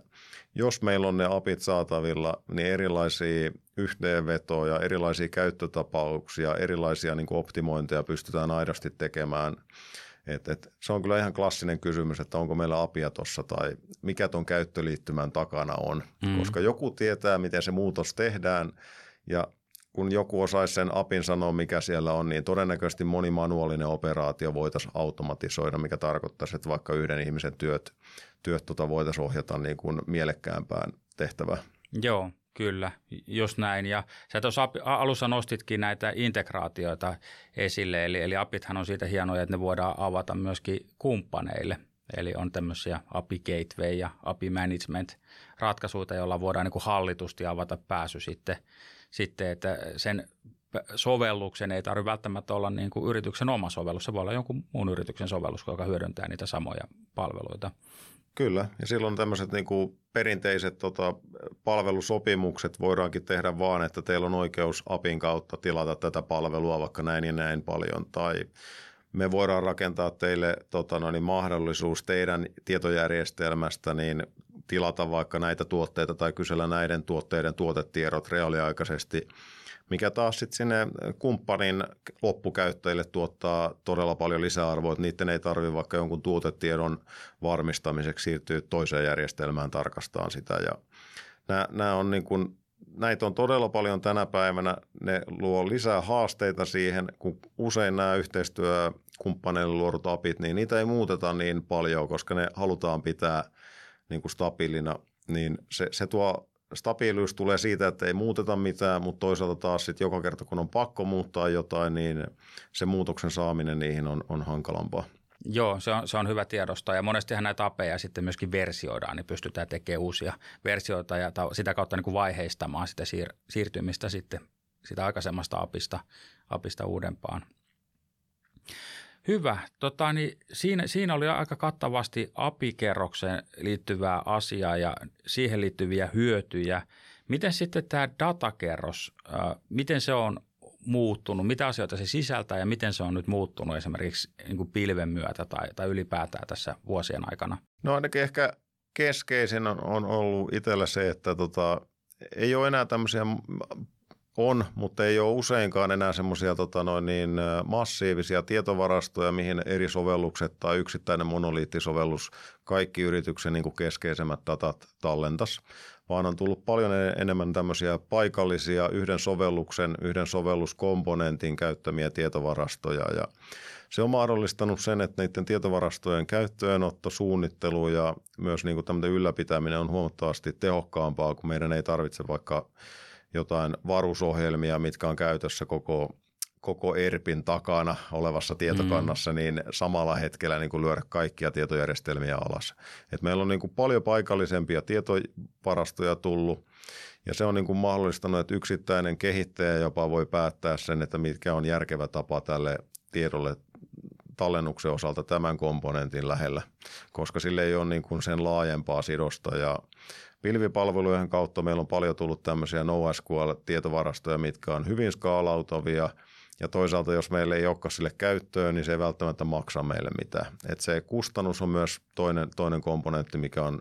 jos meillä on ne apit saatavilla, niin erilaisia yhteenvetoja, erilaisia käyttötapauksia, erilaisia niin kuin optimointeja pystytään aidosti tekemään. Et, et, se on kyllä ihan klassinen kysymys, että onko meillä apia tuossa tai mikä tuon käyttöliittymän takana on, mm. koska joku tietää, miten se muutos tehdään ja kun joku osaisi sen apin sanoa, mikä siellä on, niin todennäköisesti moni manuaalinen operaatio voitaisiin automatisoida, mikä tarkoittaisi, että vaikka yhden ihmisen työt, työt tota voitaisiin ohjata niin kuin mielekkäämpään tehtävään. Joo, kyllä, just näin. Ja sä tuossa alussa nostitkin näitä integraatioita esille, eli, eli apithan on siitä hienoja, että ne voidaan avata myöskin kumppaneille. Eli on tämmöisiä API Gateway ja API Management ratkaisuja, joilla voidaan niin kuin hallitusti avata pääsy sitten – sitten, että sen sovelluksen ei tarvitse välttämättä olla niin kuin yrityksen oma sovellus. Se voi olla jonkun muun yrityksen sovellus, joka hyödyntää niitä samoja palveluita. Kyllä, ja silloin tämmöiset niin kuin perinteiset tota, palvelusopimukset voidaankin tehdä vaan, että teillä on oikeus APin kautta tilata tätä palvelua vaikka näin ja näin paljon, tai me voidaan rakentaa teille tota, no niin, mahdollisuus teidän tietojärjestelmästä niin tilata vaikka näitä tuotteita tai kysellä näiden tuotteiden tuotetiedot reaaliaikaisesti, mikä taas sitten sinne kumppanin loppukäyttäjille tuottaa todella paljon lisäarvoa, että niiden ei tarvitse vaikka jonkun tuotetiedon varmistamiseksi siirtyä toiseen järjestelmään tarkastaan sitä. Ja nämä, nämä on niin kuin, näitä on todella paljon tänä päivänä. Ne luo lisää haasteita siihen, kun usein nämä yhteistyökumppaneille luodut apit, niin niitä ei muuteta niin paljon, koska ne halutaan pitää – niin kuin stabiilina, niin se, se tuo stabiilius tulee siitä, että ei muuteta mitään, mutta toisaalta taas sitten joka kerta, kun on pakko muuttaa jotain, niin se muutoksen saaminen niihin on, on hankalampaa. Joo, se on, se on hyvä tiedostaa ja monestihan näitä apeja sitten myöskin versioidaan, niin pystytään tekemään uusia versioita ja sitä kautta niin kuin vaiheistamaan sitä siir- siirtymistä sitten sitä aikaisemmasta apista, apista uudempaan. Hyvä. Tota, niin siinä, siinä oli aika kattavasti API-kerrokseen liittyvää asiaa ja siihen liittyviä hyötyjä. Miten sitten tämä datakerros, miten se on muuttunut, mitä asioita se sisältää ja miten se on nyt muuttunut esimerkiksi niin kuin pilven myötä tai, tai ylipäätään tässä vuosien aikana? No ainakin ehkä keskeisin on, on ollut itsellä se, että tota, ei ole enää tämmöisiä on, mutta ei ole useinkaan enää semmoisia tota niin, massiivisia tietovarastoja, mihin eri sovellukset tai yksittäinen monoliittisovellus kaikki yrityksen niin kuin keskeisemmät datat tallentas, vaan on tullut paljon enemmän tämmöisiä paikallisia yhden sovelluksen, yhden sovelluskomponentin käyttämiä tietovarastoja. Ja se on mahdollistanut sen, että niiden tietovarastojen käyttöönotto, suunnittelu ja myös niin kuin ylläpitäminen on huomattavasti tehokkaampaa, kun meidän ei tarvitse vaikka jotain varusohjelmia, mitkä on käytössä koko, koko ERPin takana olevassa tietokannassa, mm. niin samalla hetkellä niin kuin lyödä kaikkia tietojärjestelmiä alas. Et meillä on niin kuin paljon paikallisempia tietovarastoja tullut, ja se on niin kuin mahdollistanut, että yksittäinen kehittäjä jopa voi päättää sen, että mitkä on järkevä tapa tälle tiedolle tallennuksen osalta tämän komponentin lähellä, koska sille ei ole niin kuin sen laajempaa sidosta. Ja Pilvipalvelujen kautta meillä on paljon tullut tämmöisiä NoSQL-tietovarastoja, mitkä on hyvin skaalautavia. Ja toisaalta jos meillä ei olekaan sille käyttöön, niin se ei välttämättä maksa meille mitään. Et se kustannus on myös toinen, toinen komponentti, mikä on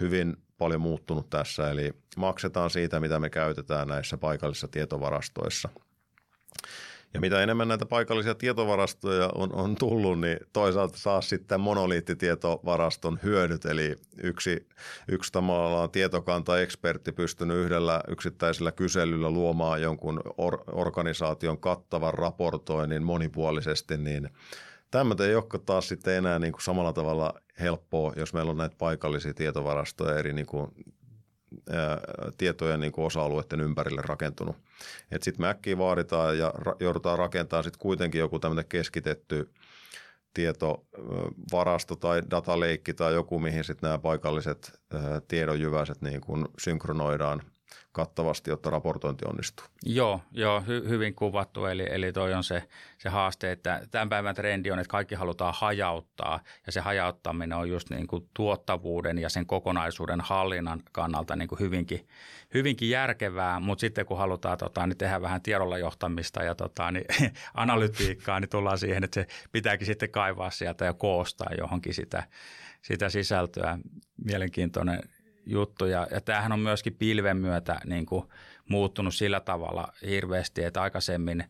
hyvin paljon muuttunut tässä, eli maksetaan siitä, mitä me käytetään näissä paikallisissa tietovarastoissa – ja mitä enemmän näitä paikallisia tietovarastoja on, on tullut, niin toisaalta saa sitten monoliittitietovaraston hyödyt. Eli yksi, yksi tavallaan tietokanta-ekspertti pystynyt yhdellä yksittäisellä kyselyllä luomaan jonkun or, organisaation kattavan raportoinnin monipuolisesti, niin Tämmöitä ei ole taas sitten enää niin kuin samalla tavalla helppoa, jos meillä on näitä paikallisia tietovarastoja eri niin kuin tietojen niin kuin osa-alueiden ympärille rakentunut. Sitten me äkkiä vaaditaan ja ra- joudutaan rakentamaan sitten kuitenkin joku tämmöinen keskitetty tietovarasto tai dataleikki tai joku, mihin sitten nämä paikalliset tiedonjyväiset niin kuin synkronoidaan kattavasti, jotta raportointi onnistuu. Joo, joo hy, hyvin kuvattu. Eli, eli toi on se, se haaste, että tämän päivän trendi on, että kaikki halutaan hajauttaa. Ja se hajauttaminen on just niin kuin tuottavuuden ja sen kokonaisuuden hallinnan kannalta niin kuin hyvinkin, hyvinkin järkevää. Mutta sitten kun halutaan tota, niin tehdä vähän tiedolla johtamista ja tota, niin, (laughs) analytiikkaa, niin tullaan siihen, että se pitääkin sitten kaivaa sieltä ja koostaa johonkin sitä, sitä sisältöä. Mielenkiintoinen juttu. Ja, ja tämähän on myöskin pilven myötä niin kuin muuttunut sillä tavalla hirveästi, että aikaisemmin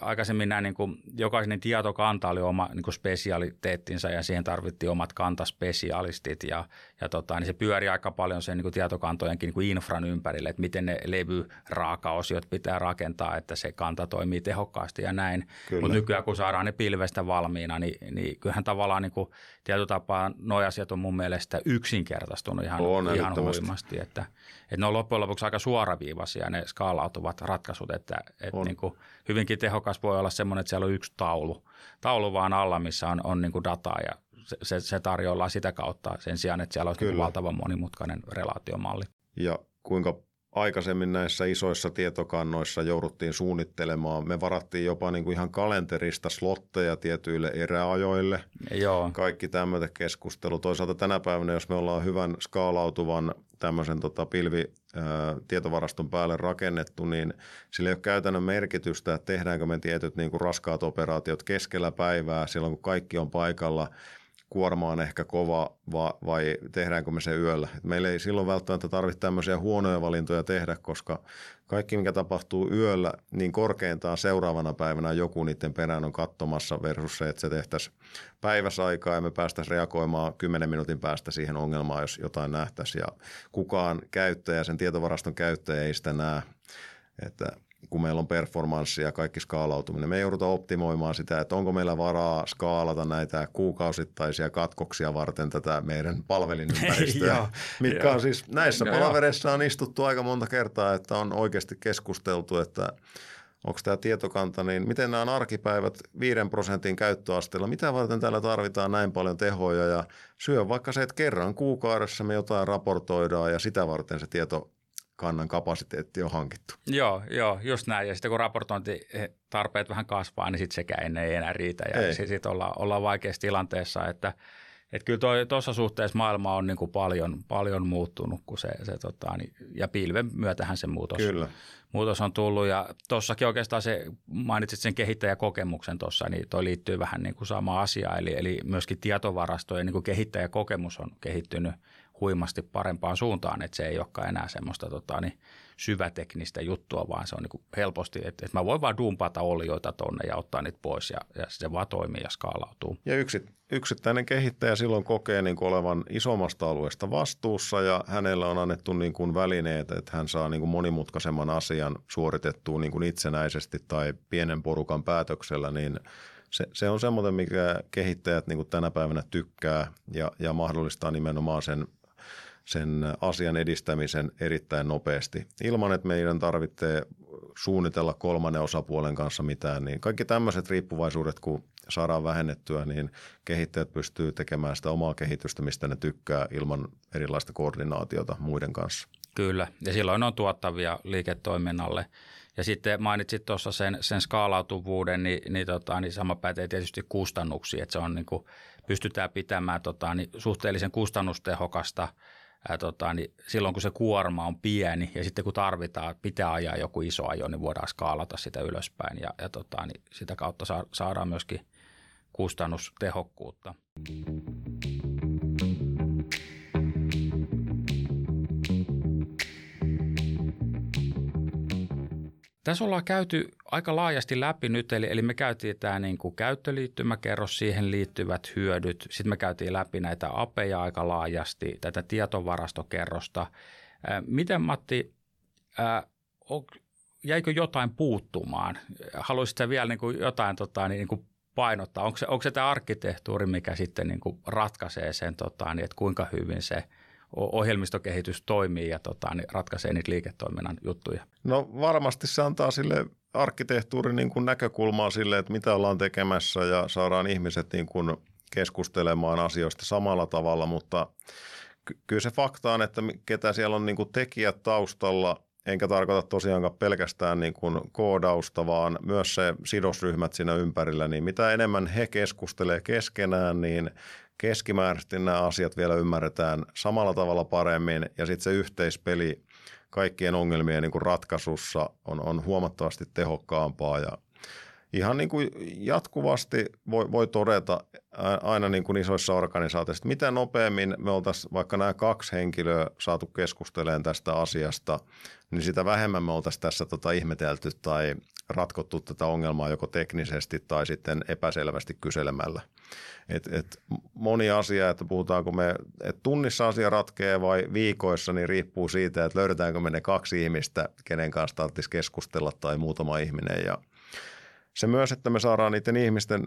aikaisemmin nämä niin kuin, jokainen tietokanta oli oma niin kuin spesialiteettinsa ja siihen tarvittiin omat kantaspesialistit ja, ja tota, niin se pyöri aika paljon sen niin kuin tietokantojenkin niin kuin infran ympärille, että miten ne levyraakaosiot pitää rakentaa, että se kanta toimii tehokkaasti ja näin. Mutta nykyään kun saadaan ne pilvestä valmiina, niin, niin kyllähän tavallaan niin kuin, tietotapaa nuo asiat on mun mielestä yksinkertaistunut ihan, on, ihan huimasti, että, että ne on loppujen lopuksi aika suoraviivaisia ne skaalautuvat ratkaisut, että, että niin kuin, hyvinkin tehokas voi olla semmoinen, että siellä on yksi taulu, taulu vaan alla, missä on, on niin kuin dataa ja se, se, se tarjolla sitä kautta sen sijaan, että siellä on niin valtavan monimutkainen relaatiomalli. Ja kuinka aikaisemmin näissä isoissa tietokannoissa jouduttiin suunnittelemaan. Me varattiin jopa niin kuin ihan kalenterista slotteja tietyille eräajoille. Joo. Kaikki tämmöinen keskustelu. Toisaalta tänä päivänä, jos me ollaan hyvän skaalautuvan tämmöisen tota, pilvi tietovaraston päälle rakennettu, niin sillä ei ole käytännön merkitystä, että tehdäänkö me tietyt niin kuin raskaat operaatiot keskellä päivää silloin, kun kaikki on paikalla – kuorma on ehkä kova va, vai tehdäänkö me se yöllä. Meillä ei silloin välttämättä tarvitse tämmöisiä huonoja valintoja tehdä, koska kaikki mikä tapahtuu yöllä, niin korkeintaan seuraavana päivänä joku niiden perään on katsomassa versus se, että se tehtäisiin päiväsaikaa ja me päästäisiin reagoimaan 10 minuutin päästä siihen ongelmaan, jos jotain nähtäisiin ja kukaan käyttäjä, sen tietovaraston käyttäjä ei sitä näe. Että kun meillä on performanssi ja kaikki skaalautuminen. Me joudutaan optimoimaan sitä, että onko meillä varaa skaalata näitä kuukausittaisia katkoksia varten tätä meidän palvelinympäristöä, (laughs) mitkä on siis näissä no, palavereissa on istuttu aika monta kertaa, että on oikeasti keskusteltu, että onko tämä tietokanta, niin miten nämä on arkipäivät 5 prosentin käyttöasteella, mitä varten täällä tarvitaan näin paljon tehoja? Ja syö vaikka se, että kerran kuukaudessa me jotain raportoidaan ja sitä varten se tieto kannan kapasiteetti on hankittu. Joo, joo, just näin. Ja sitten kun raportointitarpeet vähän kasvaa, niin sitten sekään ei enää riitä. Ja sitten ollaan, ollaan vaikeassa tilanteessa, että että kyllä tuossa suhteessa maailma on niin kuin paljon, paljon muuttunut, kun se, se tota, niin, ja pilven myötähän se muutos, kyllä. muutos on tullut. Ja tuossakin oikeastaan se, mainitsit sen kehittäjäkokemuksen tuossa, niin toi liittyy vähän niin kuin sama asia. Eli, eli myöskin tietovarastojen niin kuin kehittäjäkokemus on kehittynyt – huimasti parempaan suuntaan, että se ei olekaan enää semmoista tota, niin syväteknistä juttua, vaan se on niin helposti, että, että mä voin vaan dumpata olioita tonne ja ottaa niitä pois ja, ja se vaan toimii ja skaalautuu. Ja yksi, yksittäinen kehittäjä silloin kokee niin olevan isommasta alueesta vastuussa ja hänellä on annettu niin kuin välineet, että hän saa niin kuin monimutkaisemman asian suoritettua niin kuin itsenäisesti tai pienen porukan päätöksellä, niin se, se on semmoinen, mikä kehittäjät niin kuin tänä päivänä tykkää ja, ja mahdollistaa nimenomaan sen sen asian edistämisen erittäin nopeasti. Ilman, että meidän tarvitsee suunnitella kolmannen osapuolen kanssa mitään, niin kaikki tämmöiset riippuvaisuudet, kun saadaan vähennettyä, niin kehittäjät pystyy tekemään sitä omaa kehitystä, mistä ne tykkää ilman erilaista koordinaatiota muiden kanssa. Kyllä, ja silloin on tuottavia liiketoiminnalle. Ja sitten mainitsit tuossa sen, sen skaalautuvuuden, niin, niin, tota, niin sama pätee tietysti kustannuksiin, että se on niin kuin, pystytään pitämään tota, niin suhteellisen kustannustehokasta – ää, tota, niin silloin kun se kuorma on pieni ja sitten kun tarvitaan, pitää ajaa joku iso ajo, niin voidaan skaalata sitä ylöspäin ja, ja tota, niin sitä kautta saadaan myöskin kustannustehokkuutta. Tässä ollaan käyty aika laajasti läpi nyt, eli, eli me käytiin tämä niin kuin käyttöliittymäkerros, siihen liittyvät hyödyt. Sitten me käytiin läpi näitä apeja aika laajasti, tätä tietovarastokerrosta. Miten Matti, jäikö jotain puuttumaan? Haluaisitko vielä niin kuin jotain tota, niin kuin painottaa? Onko se, onko se tämä arkkitehtuuri, mikä sitten niin kuin ratkaisee sen, tota, niin, että kuinka hyvin se – ohjelmistokehitys toimii ja tota, niin ratkaisee niitä liiketoiminnan juttuja? No varmasti se antaa sille arkkitehtuurin niin kuin näkökulmaa sille, että mitä ollaan tekemässä ja saadaan ihmiset niin kuin keskustelemaan asioista samalla tavalla, mutta kyllä se fakta on, että ketä siellä on niin kuin tekijät taustalla, enkä tarkoita tosiaankaan pelkästään niin kuin koodausta, vaan myös se sidosryhmät siinä ympärillä, niin mitä enemmän he keskustelee keskenään, niin keskimääräisesti nämä asiat vielä ymmärretään samalla tavalla paremmin ja sitten se yhteispeli kaikkien ongelmien niin kuin ratkaisussa on, on huomattavasti tehokkaampaa ja ihan niin kuin jatkuvasti voi, voi todeta aina niin kuin isoissa organisaatioissa, että mitä nopeammin me oltaisiin vaikka nämä kaksi henkilöä saatu keskustelemaan tästä asiasta, niin sitä vähemmän me oltaisiin tässä tota ihmetelty tai ratkottu tätä ongelmaa joko teknisesti tai sitten epäselvästi kyselemällä. Et, et moni asia, että puhutaanko me, että tunnissa asia ratkee vai viikoissa, niin riippuu siitä, että löydetäänkö me ne kaksi ihmistä, kenen kanssa tarvitsisi keskustella tai muutama ihminen. Ja se myös, että me saadaan niiden ihmisten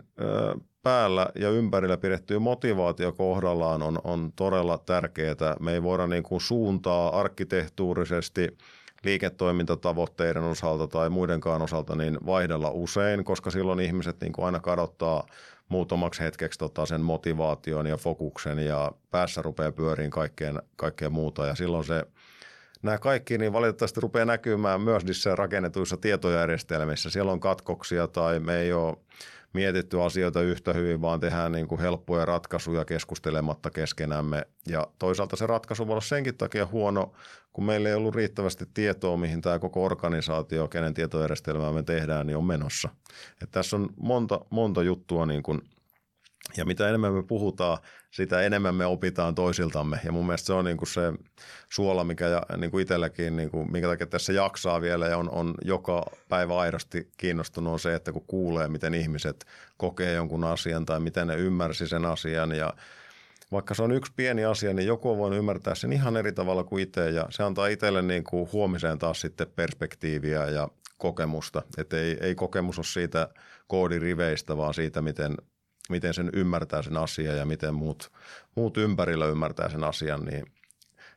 päällä ja ympärillä pidettyä motivaatio kohdallaan on, on todella tärkeää. Me ei voida niin kuin suuntaa arkkitehtuurisesti – liiketoimintatavoitteiden osalta tai muidenkaan osalta niin vaihdella usein, koska silloin ihmiset niin kuin aina kadottaa muutamaksi hetkeksi tota sen motivaation ja fokuksen ja päässä rupeaa pyöriin kaikkeen, kaikkeen muuta ja silloin se nämä kaikki niin valitettavasti rupeaa näkymään myös niissä rakennetuissa tietojärjestelmissä. Siellä on katkoksia tai me ei ole mietitty asioita yhtä hyvin, vaan tehdään niin kuin helppoja ratkaisuja keskustelematta keskenämme. Ja toisaalta se ratkaisu voi olla senkin takia huono, kun meillä ei ollut riittävästi tietoa, mihin tämä koko organisaatio, kenen tietojärjestelmää me tehdään, niin on menossa. Et tässä on monta, monta juttua niin kuin – ja mitä enemmän me puhutaan, sitä enemmän me opitaan toisiltamme. Ja mun mielestä se on niin kuin se suola, mikä niin kuin itselläkin, niin kuin, minkä takia tässä jaksaa vielä ja on, on joka päivä aidosti kiinnostunut on se, että kun kuulee, miten ihmiset kokee jonkun asian tai miten ne ymmärsi sen asian ja vaikka se on yksi pieni asia, niin joku voi ymmärtää sen ihan eri tavalla kuin itse ja se antaa itselle niin kuin huomiseen taas sitten perspektiiviä ja kokemusta. Että ei, ei kokemus ole siitä koodiriveistä, vaan siitä, miten miten sen ymmärtää sen asian ja miten muut, muut ympärillä ymmärtää sen asian, niin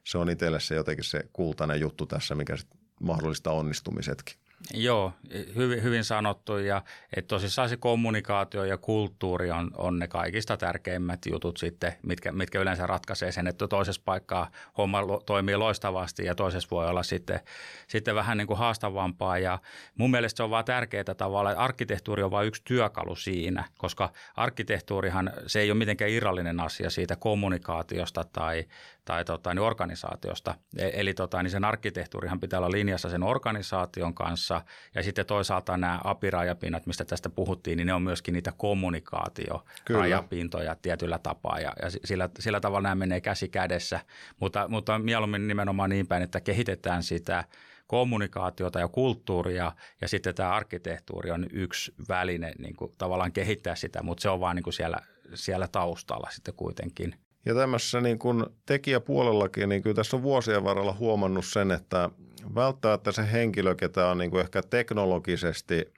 se on itselle se jotenkin se kultainen juttu tässä, mikä sit mahdollistaa onnistumisetkin. Joo, hyvin, hyvin sanottu. Ja että tosissaan se kommunikaatio ja kulttuuri on, on ne kaikista tärkeimmät jutut sitten, mitkä, mitkä yleensä ratkaisee sen, että toisessa paikkaa homma toimii loistavasti ja toisessa voi olla sitten, sitten vähän niin kuin haastavampaa. Ja mun mielestä se on vaan tärkeää tavalla, että arkkitehtuuri on vain yksi työkalu siinä, koska arkkitehtuurihan se ei ole mitenkään irrallinen asia siitä kommunikaatiosta tai, tai tota, niin organisaatiosta. E, eli tota, niin sen arkkitehtuurihan pitää olla linjassa sen organisaation kanssa. Ja sitten toisaalta nämä apirajapinnat, mistä tästä puhuttiin, niin ne on myöskin niitä kommunikaatiorajapintoja tietyllä tapaa. Ja, ja sillä, sillä tavalla nämä menee käsi kädessä, mutta, mutta mieluummin nimenomaan niin päin, että kehitetään sitä kommunikaatiota ja kulttuuria. Ja sitten tämä arkkitehtuuri on yksi väline niin kuin tavallaan kehittää sitä, mutta se on vaan niin kuin siellä, siellä taustalla sitten kuitenkin. Ja tämmöisessä niin kuin tekijäpuolellakin, niin kyllä tässä on vuosien varrella huomannut sen, että välttämättä se henkilö, ketä on niin kuin ehkä teknologisesti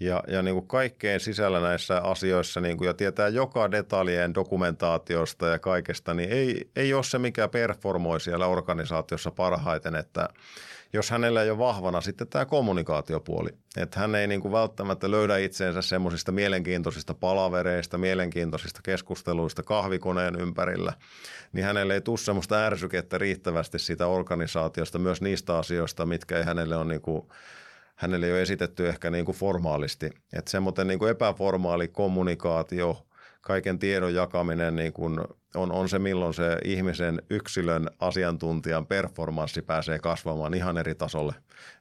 ja, ja niin kuin kaikkein sisällä näissä asioissa niin kuin, ja tietää joka detaljien dokumentaatiosta ja kaikesta, niin ei, ei ole se, mikä performoi siellä organisaatiossa parhaiten, että – jos hänellä ei ole vahvana sitten tämä kommunikaatiopuoli. Että hän ei niin kuin välttämättä löydä itseensä semmoisista mielenkiintoisista palavereista, mielenkiintoisista keskusteluista kahvikoneen ympärillä, niin hänelle ei tule semmoista ärsykettä riittävästi siitä organisaatiosta, myös niistä asioista, mitkä ei hänelle ole niin kuin hänelle ei ole esitetty ehkä niin kuin formaalisti. Että semmoinen niin kuin epäformaali kommunikaatio, kaiken tiedon jakaminen niin kuin on, on se, milloin se ihmisen yksilön asiantuntijan performanssi pääsee kasvamaan ihan eri tasolle.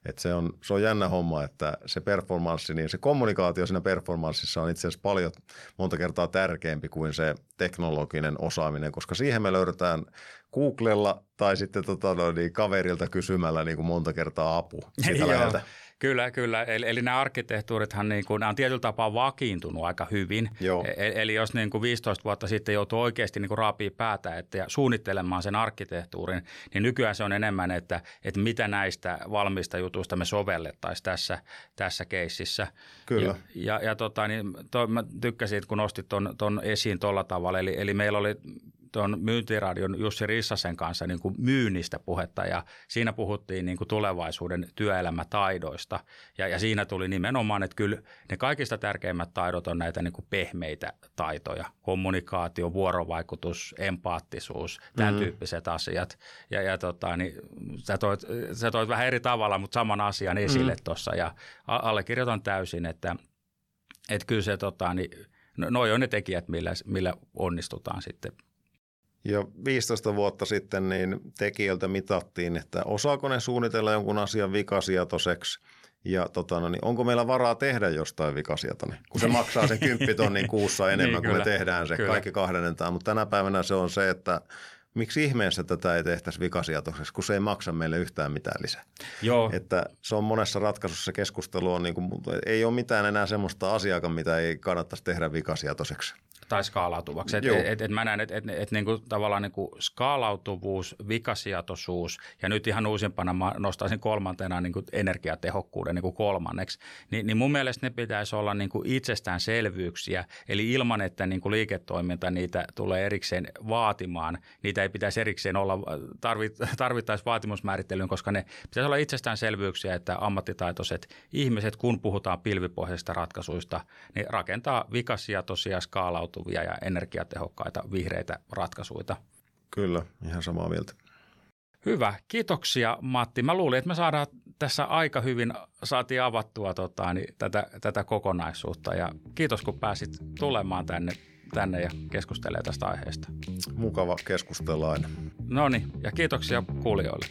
Et se, on, se on jännä homma, että se performanssi, niin se kommunikaatio siinä performanssissa on itse asiassa paljon monta kertaa tärkeämpi kuin se teknologinen osaaminen, koska siihen me löydetään Googlella tai sitten tota, no, niin, kaverilta kysymällä niin kuin monta kertaa apu (laughs) läheltä. Kyllä, kyllä. Eli, eli nämä arkkitehtuurithan niin kuin, nämä on tietyllä tapaa vakiintunut aika hyvin. Joo. Eli, eli jos niin kuin 15 vuotta sitten joutuu oikeasti niin kuin raapii päätä että ja suunnittelemaan sen arkkitehtuurin, niin nykyään se on enemmän, että, että mitä näistä valmista jutuista me sovellettaisiin tässä, tässä keississä. Kyllä. Ja, ja, ja tota, niin, toi, mä tykkäsin, kun nostit ton, esiin tuolla tavalla. Eli, eli meillä oli tuon myyntiradion Jussi Rissasen kanssa niin kuin myynnistä puhetta ja siinä puhuttiin niin kuin tulevaisuuden työelämätaidoista ja, ja siinä tuli nimenomaan, että kyllä ne kaikista tärkeimmät taidot on näitä niin kuin pehmeitä taitoja, kommunikaatio, vuorovaikutus, empaattisuus, tämän mm. tyyppiset asiat ja, ja tota, niin, sä, toit, sä toit vähän eri tavalla, mutta saman asian esille mm. tuossa ja allekirjoitan täysin, että, että kyllä se tota, niin, no, noi on ne tekijät, millä, millä onnistutaan sitten – jo 15 vuotta sitten niin tekijöiltä mitattiin, että osaako ne suunnitella jonkun asian vikasietoiseksi ja tota, no niin, onko meillä varaa tehdä jostain vikasietoinen, kun se maksaa sen 10 tonnin (laughs) kuussa enemmän niin, kuin kyllä, me tehdään se, kyllä. kaikki kahdennetaan. Mutta tänä päivänä se on se, että miksi ihmeessä tätä ei tehtäisi vikasiatoiseksi, kun se ei maksa meille yhtään mitään lisää. Joo. Että se on monessa ratkaisussa keskustelu on, niin kuin, ei ole mitään enää semmoista asiaa, mitä ei kannattaisi tehdä vikasiatoiseksi tai skaalautuvaksi. Et, et, et mä näen, että et, et, niinku, tavallaan niinku skaalautuvuus, vikasiatoisuus ja nyt ihan uusimpana mä nostaisin kolmantena niinku energiatehokkuuden niinku kolmanneksi, niin, niin mun mielestä ne pitäisi olla niinku itsestäänselvyyksiä, eli ilman, että niinku liiketoiminta niitä tulee erikseen vaatimaan, niitä ei pitäisi erikseen olla, tarvit, tarvittaisi vaatimusmäärittelyyn, koska ne pitäisi olla itsestäänselvyyksiä, että ammattitaitoiset ihmiset, kun puhutaan pilvipohjaisista ratkaisuista, niin rakentaa vikasiatoisia skaalautuvuuksia uusiutuvia ja energiatehokkaita vihreitä ratkaisuja. Kyllä, ihan samaa mieltä. Hyvä, kiitoksia Matti. Mä luulin, että me saadaan tässä aika hyvin, saatiin avattua tota, niin tätä, tätä kokonaisuutta ja kiitos kun pääsit tulemaan tänne, tänne ja keskustelemaan tästä aiheesta. Mukava keskustella aina. No niin, ja kiitoksia kuulijoille.